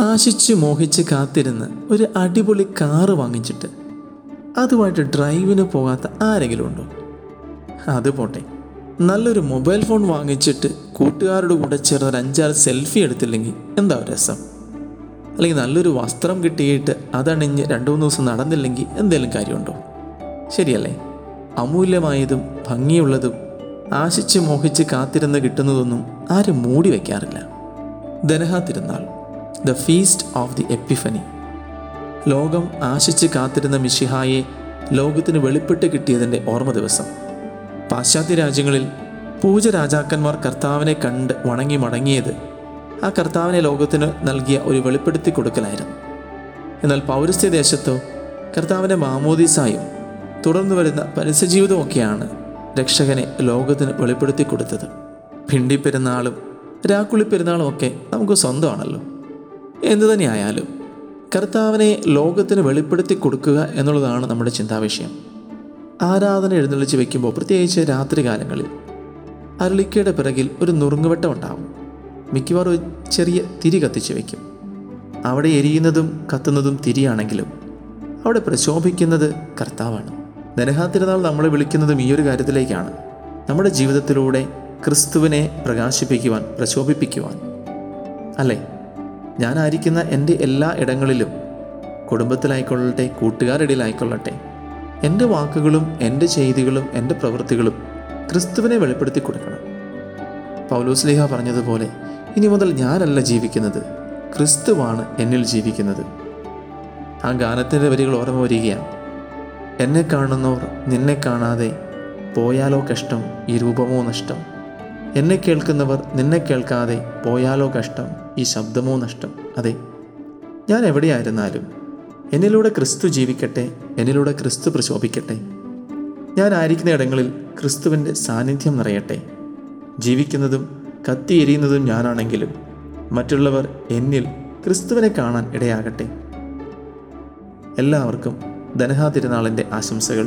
ആശിച്ച് മോഹിച്ച് കാത്തിരുന്ന് ഒരു അടിപൊളി കാറ് വാങ്ങിച്ചിട്ട് അതുമായിട്ട് ഡ്രൈവിന് പോകാത്ത ആരെങ്കിലും ഉണ്ടോ? അത് പോട്ടെ. നല്ലൊരു മൊബൈൽ ഫോൺ വാങ്ങിച്ചിട്ട് കൂട്ടുകാരുടെ കൂടെ ചേർന്ന് ഒരു അഞ്ചാറ് സെൽഫി എടുത്തില്ലെങ്കിൽ എന്താ രസം? അല്ലെങ്കിൽ നല്ലൊരു വസ്ത്രം കിട്ടിയിട്ട് അതണിഞ്ഞ് രണ്ട് മൂന്ന് ദിവസം നടന്നില്ലെങ്കിൽ എന്തെങ്കിലും കാര്യമുണ്ടോ? ശരിയല്ലേ? അമൂല്യമായതും ഭംഗിയുള്ളതും ആശിച്ച് മോഹിച്ച് കാത്തിരുന്ന് കിട്ടുന്നതൊന്നും ആരും മൂടി വയ്ക്കാറില്ല ധനഹാ തിരുനാൾ the feast of the Epiphany ലോകം ആശിച്ച് കാത്തിരുന്ന മിഷിഹായെ ലോകത്തിന് വെളിപ്പെട്ട് കിട്ടിയതിന്റെ ഓർമ്മ ദിവസം. പാശ്ചാത്യ രാജ്യങ്ങളിൽ പൂജ രാജാക്കന്മാർ കർത്താവിനെ കണ്ട് വണങ്ങി മടങ്ങിയത് ആ കർത്താവിനെ ലോകത്തിന് നൽകിയ ഒരു വെളിപ്പെടുത്തി കൊടുക്കലായിരുന്നു. എന്നാൽ പൗരസ്ത്യ ദേശത്തോ കർത്താവിന്റെ മാമോദീസായും തുടർന്നു വരുന്ന പരസ്യജീവിതമൊക്കെയാണ് രക്ഷകനെ ലോകത്തിന് വെളിപ്പെടുത്തി കൊടുത്തത്. ഭിണ്ടി പെരുന്നാളും രാക്കുളി പെരുന്നാളും ഒക്കെ നമുക്ക് സ്വന്തമാണല്ലോ. എന്തു തന്നെയായാലും കർത്താവിനെ ലോകത്തിന് വെളിപ്പെടുത്തി കൊടുക്കുക എന്നുള്ളതാണ് നമ്മുടെ ചിന്താവിഷയം. ആരാധന എഴുന്നള്ളിച്ച് വെക്കുമ്പോൾ പ്രത്യേകിച്ച് രാത്രികാലങ്ങളിൽ അരളിക്കയുടെ പിറകിൽ ഒരു നുറുങ്ങുവട്ടം ഉണ്ടാവും. മിക്കവാറും ഒരു ചെറിയ തിരി കത്തിച്ച് വയ്ക്കും അവിടെ എരിയുന്നതും കത്തുന്നതും തിരിയാണെങ്കിലും അവിടെ പ്രശോഭിക്കുന്നത് കർത്താവാണ്. നരഹാ നമ്മൾ നമ്മളെ വിളിക്കുന്നതും ഈ ഒരു കാര്യത്തിലേക്കാണ്. നമ്മുടെ ജീവിതത്തിലൂടെ ക്രിസ്തുവിനെ പ്രകാശിപ്പിക്കുവാൻ പ്രശോഭിപ്പിക്കുവാൻ. അല്ലേ? ഞാനായിരിക്കുന്ന എന്റെ എല്ലാ ഇടങ്ങളിലും കുടുംബത്തിലായിക്കൊള്ളട്ടെ കൂട്ടുകാരിടയിലായിക്കൊള്ളട്ടെ എന്റെ വാക്കുകളും എന്റെ ചെയ്തികളും എന്റെ പ്രവൃത്തികളും ക്രിസ്തുവിനെ വെളിപ്പെടുത്തി കൊടുക്കണം. പൗലോസ്ലിഹ പറഞ്ഞതുപോലെ ഇനി മുതൽ ഞാനല്ല ജീവിക്കുന്നത് ക്രിസ്തുവാണ് എന്നിൽ ജീവിക്കുന്നത്. ആ ഗാനത്തിന്റെ വരികൾ ഓർമ്മ വരികയാണ്. എന്നെ കാണുന്നവർ നിന്നെ കാണാതെ പോയാലോ കഷ്ടം ഈ രൂപമോ നഷ്ടം. എന്നെ കേൾക്കുന്നവർ നിന്നെ കേൾക്കാതെ പോയാലോ കഷ്ടം. ഈ ശബ്ദമോ നഷ്ടം? അതെ. ഞാൻ എവിടെയായിരുന്നാലും എന്നിലൂടെ ക്രിസ്തു ജീവിക്കട്ടെ എന്നിലൂടെ ക്രിസ്തു പ്രശോഭിക്കട്ടെ. ഞാൻ ആയിരിക്കുന്ന ഇടങ്ങളിൽ ക്രിസ്തുവിന്റെ സാന്നിധ്യം നിറയട്ടെ. ജീവിക്കുന്നതും കത്തിയെരിയുന്നതും ഞാനാണെങ്കിലും മറ്റുള്ളവർ എന്നിൽ ക്രിസ്തുവിനെ കാണാൻ ഇടയാകട്ടെ. എല്ലാവർക്കും ധനഹാ തിരുനാളിന്റെ ആശംസകൾ.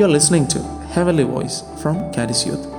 You are listening to heavenly voice from Charis youth